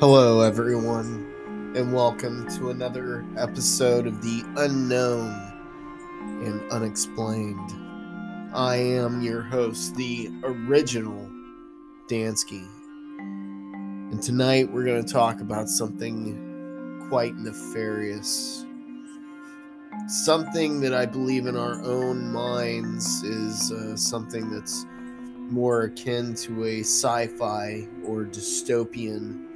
Hello, everyone, and welcome to another episode of The Unknown and Unexplained. I am your host, the original Dansky, and tonight we're going to talk about something quite nefarious. Something that I believe in our own minds is uh, something that's more akin to a sci fi or dystopian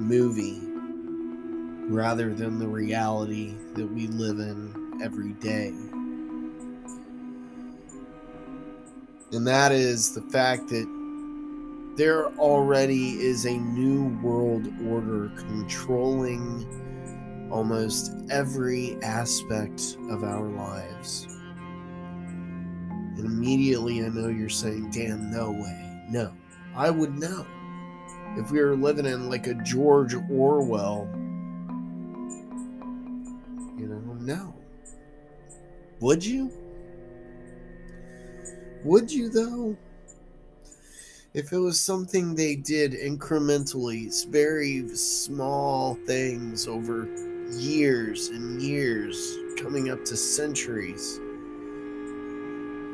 movie rather than the reality that we live in every day. And that is the fact that there already is a new world order controlling almost every aspect of our lives. And immediately I know you're saying, damn, no way. No, I would know if we were living in like a George Orwell, you know, no. Would you? Would you though? If it was something they did incrementally, very small things over years and years, coming up to centuries,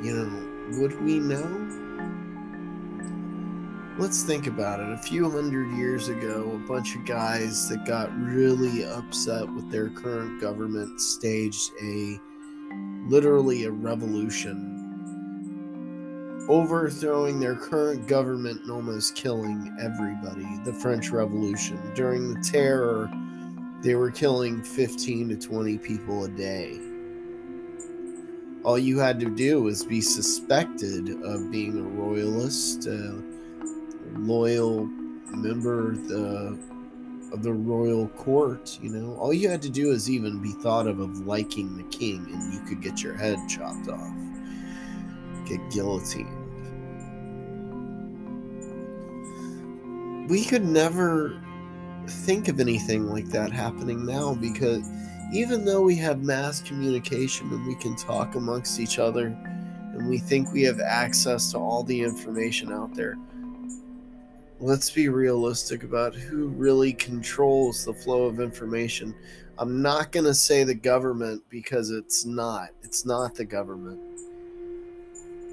you know, would we know? Let's think about it. A few hundred years ago, a bunch of guys that got really upset with their current government staged a literally a revolution, overthrowing their current government and almost killing everybody. The French Revolution. During the terror, they were killing 15 to 20 people a day. All you had to do was be suspected of being a royalist. Uh, loyal member of the of the royal court, you know. All you had to do is even be thought of of liking the king and you could get your head chopped off. Get guillotined. We could never think of anything like that happening now because even though we have mass communication and we can talk amongst each other and we think we have access to all the information out there, let's be realistic about who really controls the flow of information. I'm not going to say the government because it's not. It's not the government.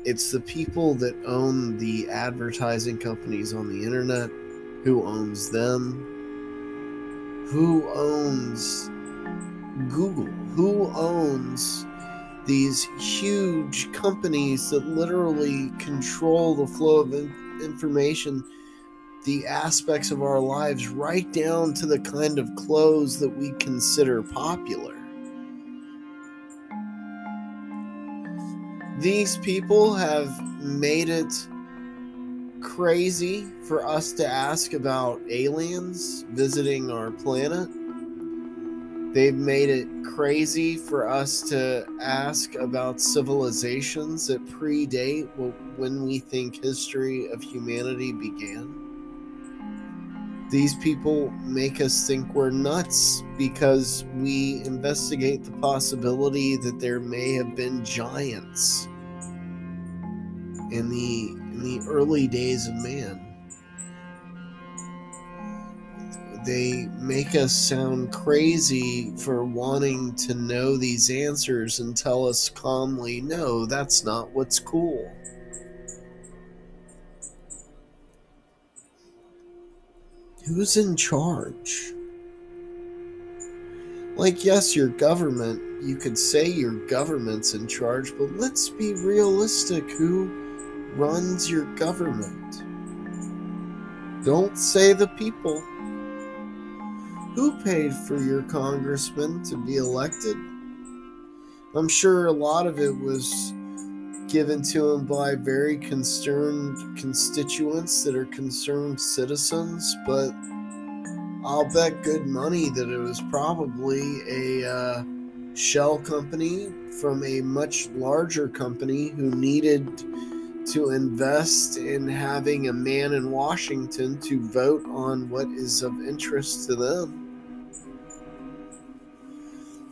It's the people that own the advertising companies on the internet, who owns them, who owns Google, who owns these huge companies that literally control the flow of information the aspects of our lives right down to the kind of clothes that we consider popular. These people have made it crazy for us to ask about aliens visiting our planet. They've made it crazy for us to ask about civilizations that predate when we think history of humanity began. These people make us think we're nuts because we investigate the possibility that there may have been giants in the in the early days of man. They make us sound crazy for wanting to know these answers and tell us calmly, no, that's not what's cool. Who's in charge? Like, yes, your government, you could say your government's in charge, but let's be realistic. Who runs your government? Don't say the people. Who paid for your congressman to be elected? I'm sure a lot of it was given to him by very concerned constituents that are concerned citizens, but I'll bet good money that it was probably a uh, shell company from a much larger company who needed to invest in having a man in Washington to vote on what is of interest to them.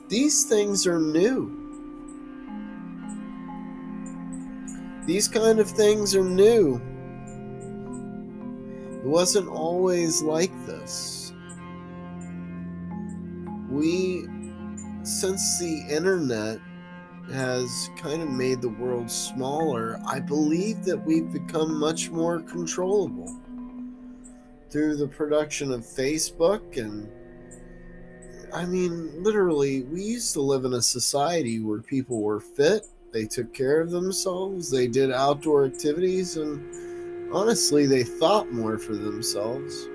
These things are new. These kind of things are new. It wasn't always like this. We, since the internet has kind of made the world smaller, I believe that we've become much more controllable through the production of Facebook and I mean, literally, we used to live in a society where people were fit, they took care of themselves, they did outdoor activities, and honestly, they thought more for themselves.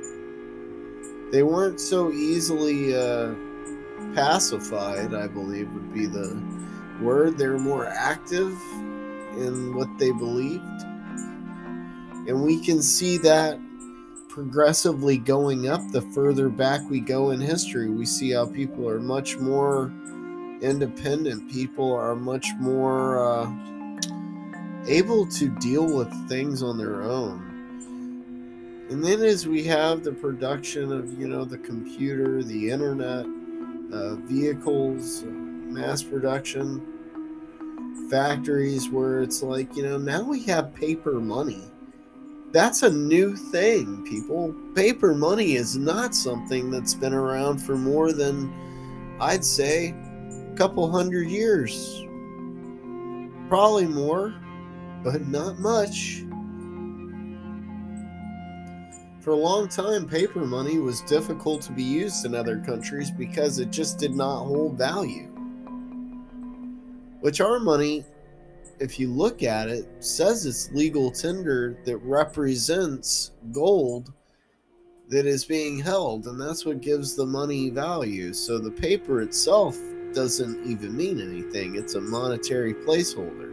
They weren't so easily uh, pacified, I believe would be the word. They were more active in what they believed. And we can see that progressively going up the further back we go in history. We see how people are much more independent, people are much more uh, able to deal with things on their own. And then as we have the production of, you know, the computer, the internet, uh, vehicles, mass production, factories where it's like, you know, now we have paper money that's a new thing, people. Paper money is not something that's been around for more than, I'd say, couple hundred years. Probably more, but not much. For a long time, paper money was difficult to be used in other countries because it just did not hold value. Which our money if you look at it, says it's legal tender that represents gold that is being held, and that's what gives the money value. So the paper itself doesn't even mean anything, it's a monetary placeholder.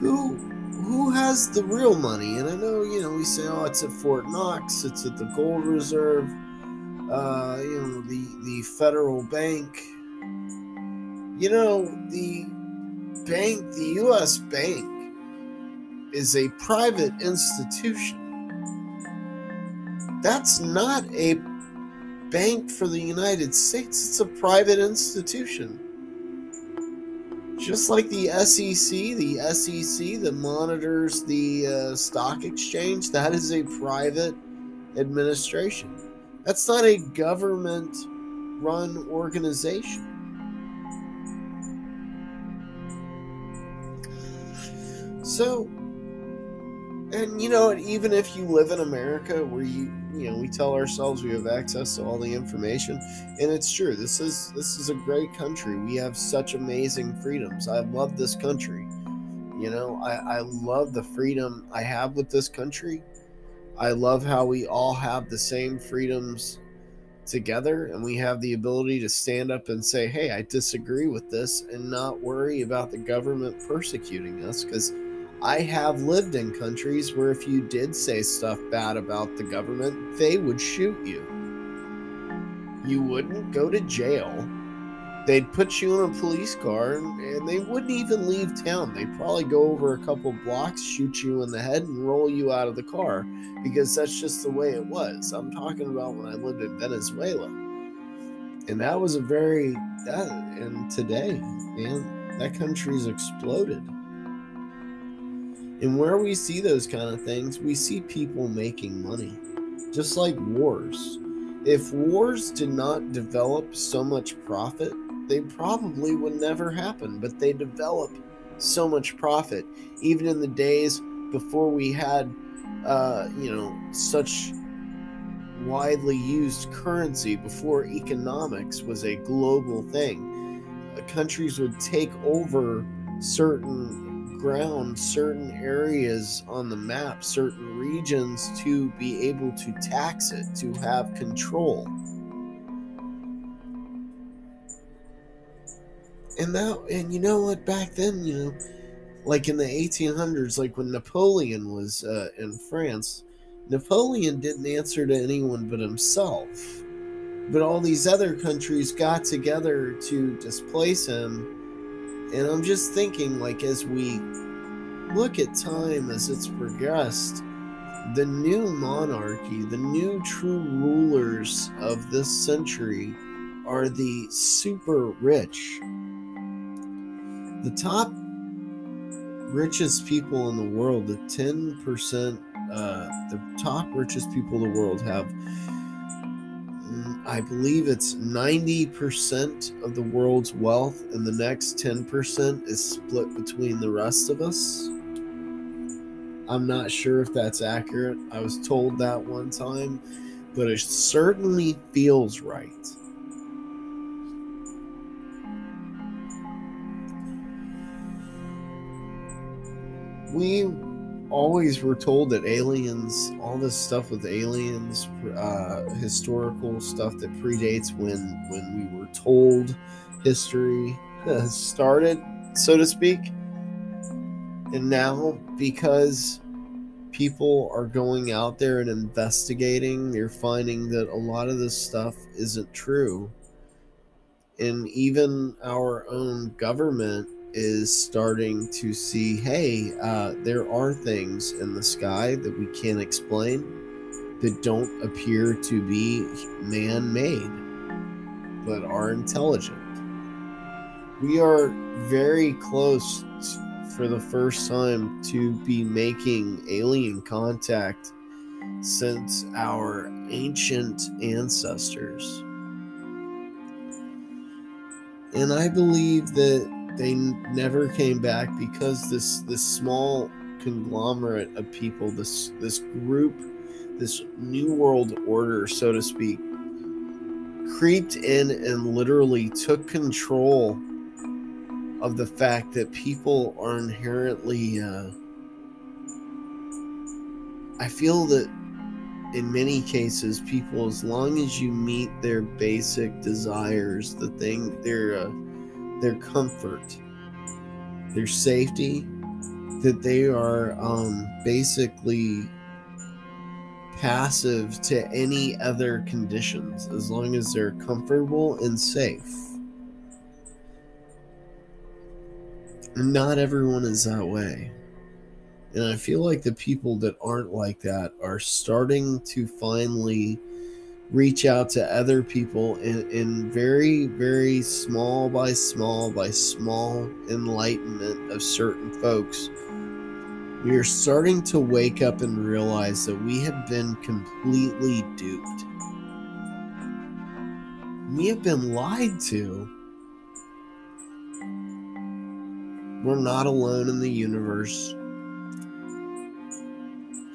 Who who has the real money? And I know, you know, we say, oh, it's at Fort Knox, it's at the gold reserve, uh, you know, the the federal bank, you know, the bank, the U.S. bank, is a private institution. That's not a bank for the United States, it's a private institution. Just like the SEC, the SEC that monitors the uh, stock exchange, that is a private administration. That's not a government run organization. So, and you know, even if you live in America where you, you know, we tell ourselves we have access to all the information, and it's true. This is this is a great country. We have such amazing freedoms. I love this country. You know, I, I love the freedom I have with this country. I love how we all have the same freedoms together and we have the ability to stand up and say, hey, I disagree with this and not worry about the government persecuting us because I have lived in countries where if you did say stuff bad about the government, they would shoot you. You wouldn't go to jail. They'd put you in a police car and they wouldn't even leave town. They'd probably go over a couple blocks, shoot you in the head, and roll you out of the car because that's just the way it was. I'm talking about when I lived in Venezuela. And that was a very, that, and today, man, that country's exploded and where we see those kind of things, we see people making money, just like wars. If wars did not develop so much profit, they probably would never happen, but they develop so much profit. Even in the days before we had, uh, you know, such widely used currency, before economics was a global thing, countries would take over certain ground certain areas on the map, certain regions to be able to tax it, to have control. And that, and you know what, back then, you know, like in the 1800s, like when Napoleon was uh, in France, Napoleon didn't answer to anyone but himself. But all these other countries got together to displace him and I'm just thinking, like, as we look at time as it's progressed, the new monarchy, the new true rulers of this century are the super rich. The top richest people in the world, the 10%, uh, the top richest people in the world have, I believe it's 90% of the world's wealth, and the next 10% is split between the rest of us. I'm not sure if that's accurate. I was told that one time, but it certainly feels right. we always were told that aliens, all this stuff with aliens, uh, historical stuff that predates when when we were told history started, so to speak. And now, because people are going out there and investigating, they're finding that a lot of this stuff isn't true. And even our own government is starting to see hey, uh, there are things in the sky that we can't explain that don't appear to be man made but are intelligent. We are very close for the first time to be making alien contact since our ancient ancestors. And I believe that they never came back because this this small conglomerate of people, this this group, this new world order, so to speak, creeped in and literally took control of the fact that people are inherently. Uh, I feel that in many cases, people, as long as you meet their basic desires, the thing, their uh, their comfort, their safety, that they are um, basically passive to any other conditions as long as they're comfortable and safe. not everyone is that way. And I feel like the people that aren't like that are starting to finally reach out to other people in, in very, very small by small by small enlightenment of certain folks. We are starting to wake up and realize that we have been completely duped. We have been lied to. We're not alone in the universe.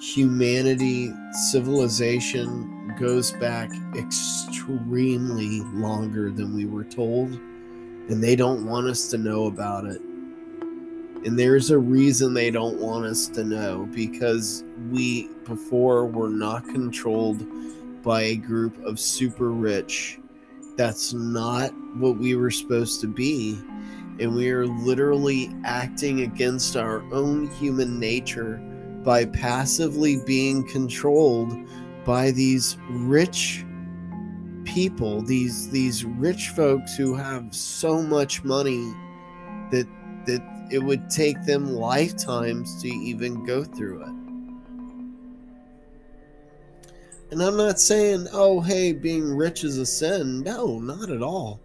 Humanity, civilization, goes back extremely longer than we were told, and they don't want us to know about it. And there's a reason they don't want us to know because we before were not controlled by a group of super rich. That's not what we were supposed to be. And we are literally acting against our own human nature by passively being controlled by these rich people, these these rich folks who have so much money that that it would take them lifetimes to even go through it. And I'm not saying, oh, hey, being rich is a sin. No, not at all.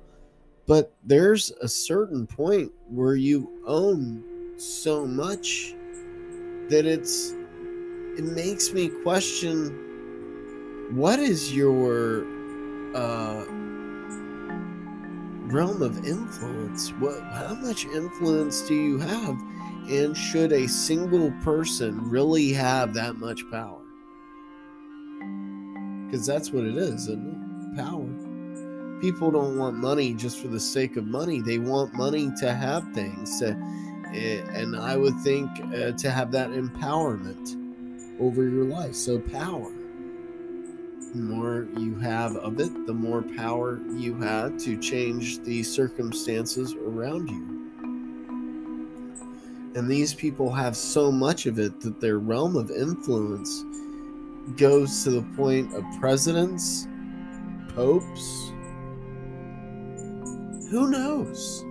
But there's a certain point where you own so much that it's it makes me question what is your uh, realm of influence? What, how much influence do you have? And should a single person really have that much power? Because that's what it is, isn't it? Power. People don't want money just for the sake of money. They want money to have things. To, eh, and I would think uh, to have that empowerment over your life. So, power the more you have of it, the more power you have to change the circumstances around you. And these people have so much of it that their realm of influence goes to the point of presidents, popes. Who knows?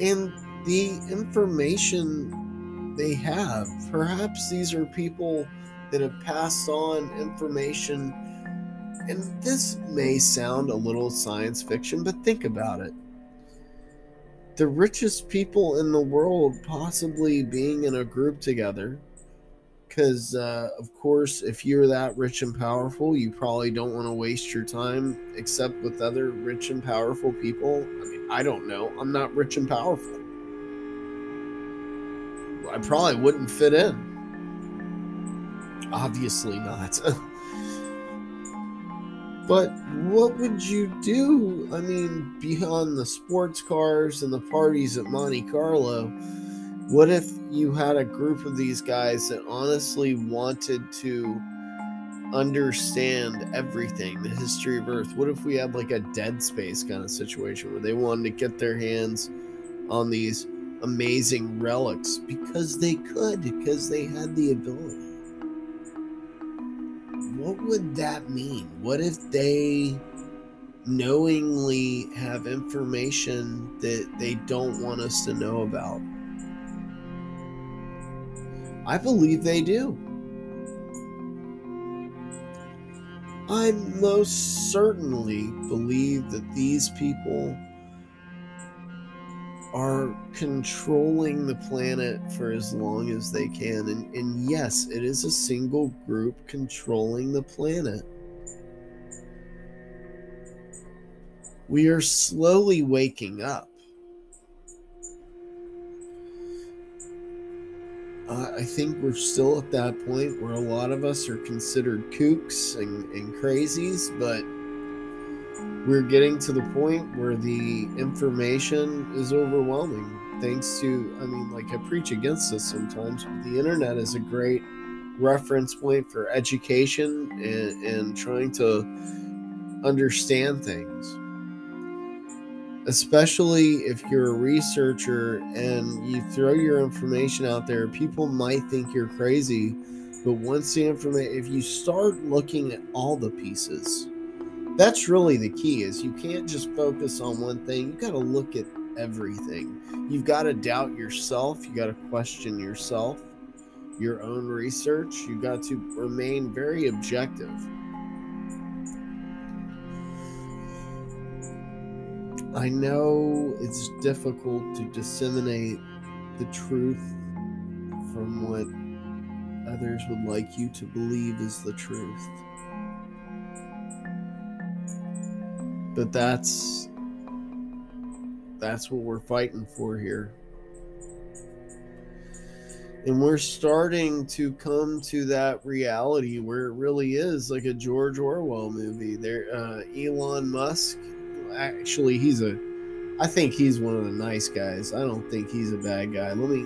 And the information they have, perhaps these are people that have passed on information. And this may sound a little science fiction, but think about it. the richest people in the world possibly being in a group together. Because, uh, of course, if you're that rich and powerful, you probably don't want to waste your time except with other rich and powerful people. I mean, I don't know. I'm not rich and powerful. I probably wouldn't fit in. Obviously not. But what would you do? I mean, beyond the sports cars and the parties at Monte Carlo, what if you had a group of these guys that honestly wanted to understand everything, the history of Earth? What if we had like a dead space kind of situation where they wanted to get their hands on these amazing relics because they could, because they had the ability? What would that mean? What if they knowingly have information that they don't want us to know about? I believe they do. I most certainly believe that these people are controlling the planet for as long as they can. And, and yes, it is a single group controlling the planet. We are slowly waking up. Uh, I think we're still at that point where a lot of us are considered kooks and, and crazies, but we're getting to the point where the information is overwhelming thanks to i mean like i preach against this sometimes but the internet is a great reference point for education and, and trying to understand things. Especially if you're a researcher and you throw your information out there people might think you're crazy but once the information if you start looking at all the pieces that's really the key is you can't just focus on one thing. You got to look at everything. You've got to doubt yourself. You got to question yourself your own research. You got to remain very objective. I know it's difficult to disseminate the truth from what others would like you to believe is the truth But that's that's what we're fighting for here. And we're starting to come to that reality where it really is like a George Orwell movie. There, uh, Elon Musk, actually, he's a, I think he's one of the nice guys. I don't think he's a bad guy. Let me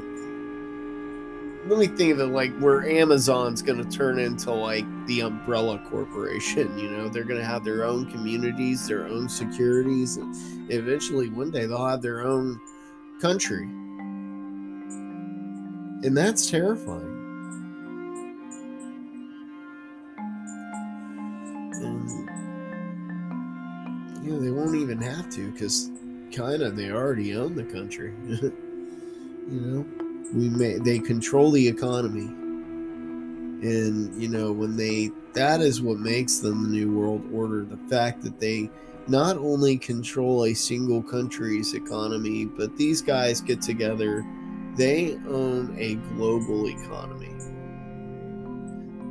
let me think of it like where Amazon's going to turn into like the umbrella corporation. You know, they're going to have their own communities, their own securities, and eventually one day they'll have their own country. And that's terrifying. And, you know, they won't even have to because kind of they already own the country. you know? we may they control the economy and you know when they that is what makes them the new world order the fact that they not only control a single country's economy but these guys get together they own a global economy.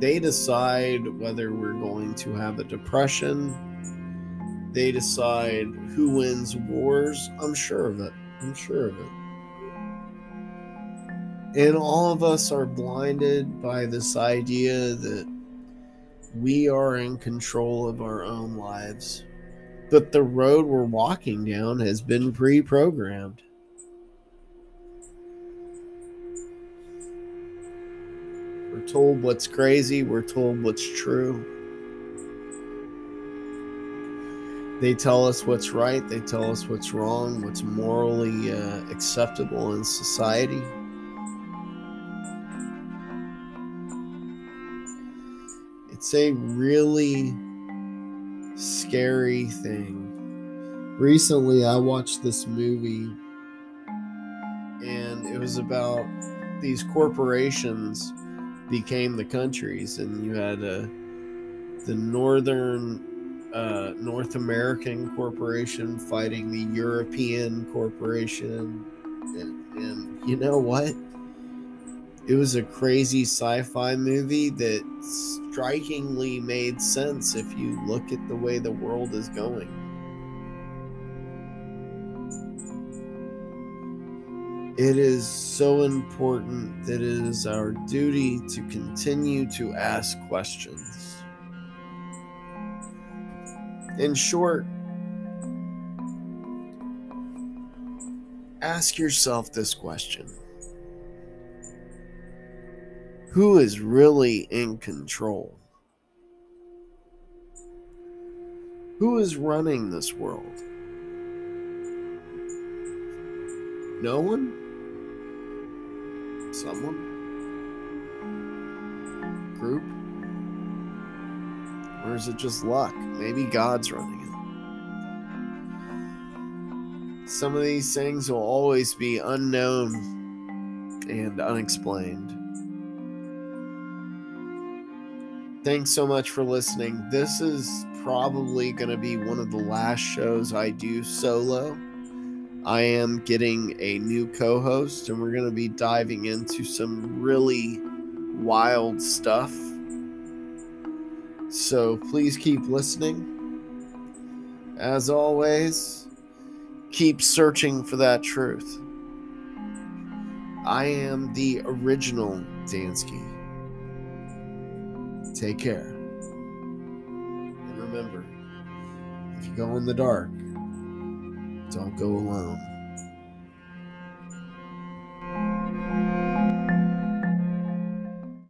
They decide whether we're going to have a depression. They decide who wins wars. I'm sure of it. I'm sure of it and all of us are blinded by this idea that we are in control of our own lives. But the road we're walking down has been pre programmed. We're told what's crazy, we're told what's true. They tell us what's right, they tell us what's wrong, what's morally uh, acceptable in society. A really scary thing. Recently, I watched this movie, and it was about these corporations became the countries, and you had uh, the northern uh, North American corporation fighting the European corporation. And, and you know what? It was a crazy sci fi movie that strikingly made sense if you look at the way the world is going. It is so important that it is our duty to continue to ask questions. In short, ask yourself this question Who is really in control? Who is running this world? No one? Someone? Group? Or is it just luck? Maybe God's running it. Some of these things will always be unknown and unexplained. Thanks so much for listening. This is probably going to be one of the last shows I do solo. I am getting a new co host, and we're going to be diving into some really wild stuff. So please keep listening. As always, keep searching for that truth. I am the original Dansky. Take care. And remember, if you go in the dark, don't go alone.